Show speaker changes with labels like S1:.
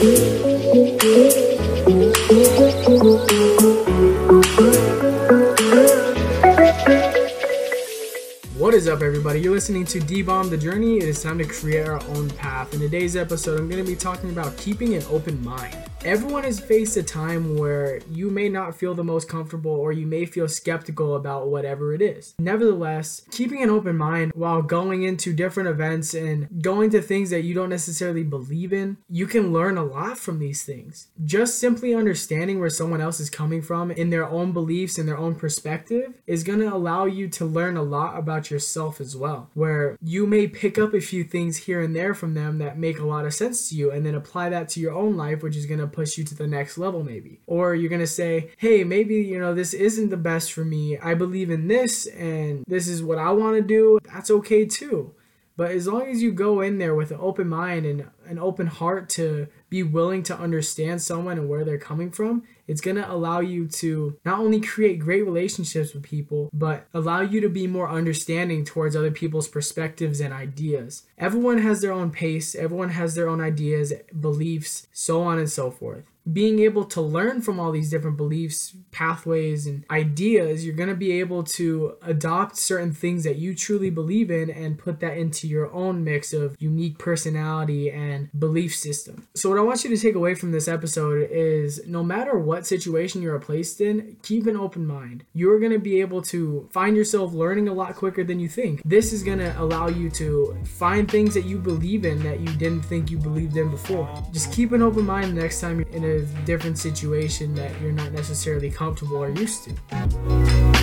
S1: What is up, everybody? You're listening to D Bomb the Journey. It is time to create our own path. In today's episode, I'm going to be talking about keeping an open mind. Everyone has faced a time where you may not feel the most comfortable or you may feel skeptical about whatever it is. Nevertheless, keeping an open mind while going into different events and going to things that you don't necessarily believe in, you can learn a lot from these things. Just simply understanding where someone else is coming from in their own beliefs and their own perspective is going to allow you to learn a lot about yourself as well. Where you may pick up a few things here and there from them that make a lot of sense to you and then apply that to your own life, which is going to push you to the next level, maybe. Or you're going to say, hey, maybe, you know, this isn't the best for me. I believe in this and this is what I want to do. That's okay too. But as long as you go in there with an open mind and an open heart to be willing to understand someone and where they're coming from, it's going to allow you to not only create great relationships with people, but allow you to be more understanding towards other people's perspectives and ideas. Everyone has their own pace, everyone has their own ideas, beliefs, so on and so forth being able to learn from all these different beliefs, pathways, and ideas, you're going to be able to adopt certain things that you truly believe in and put that into your own mix of unique personality and belief system. So, what I want you to take away from this episode is no matter what situation you're placed in, keep an open mind. You're going to be able to find yourself learning a lot quicker than you think. This is going to allow you to find things that you believe in that you didn't think you believed in before. Just keep an open mind next time you're in a different situation that you're not necessarily comfortable or used to.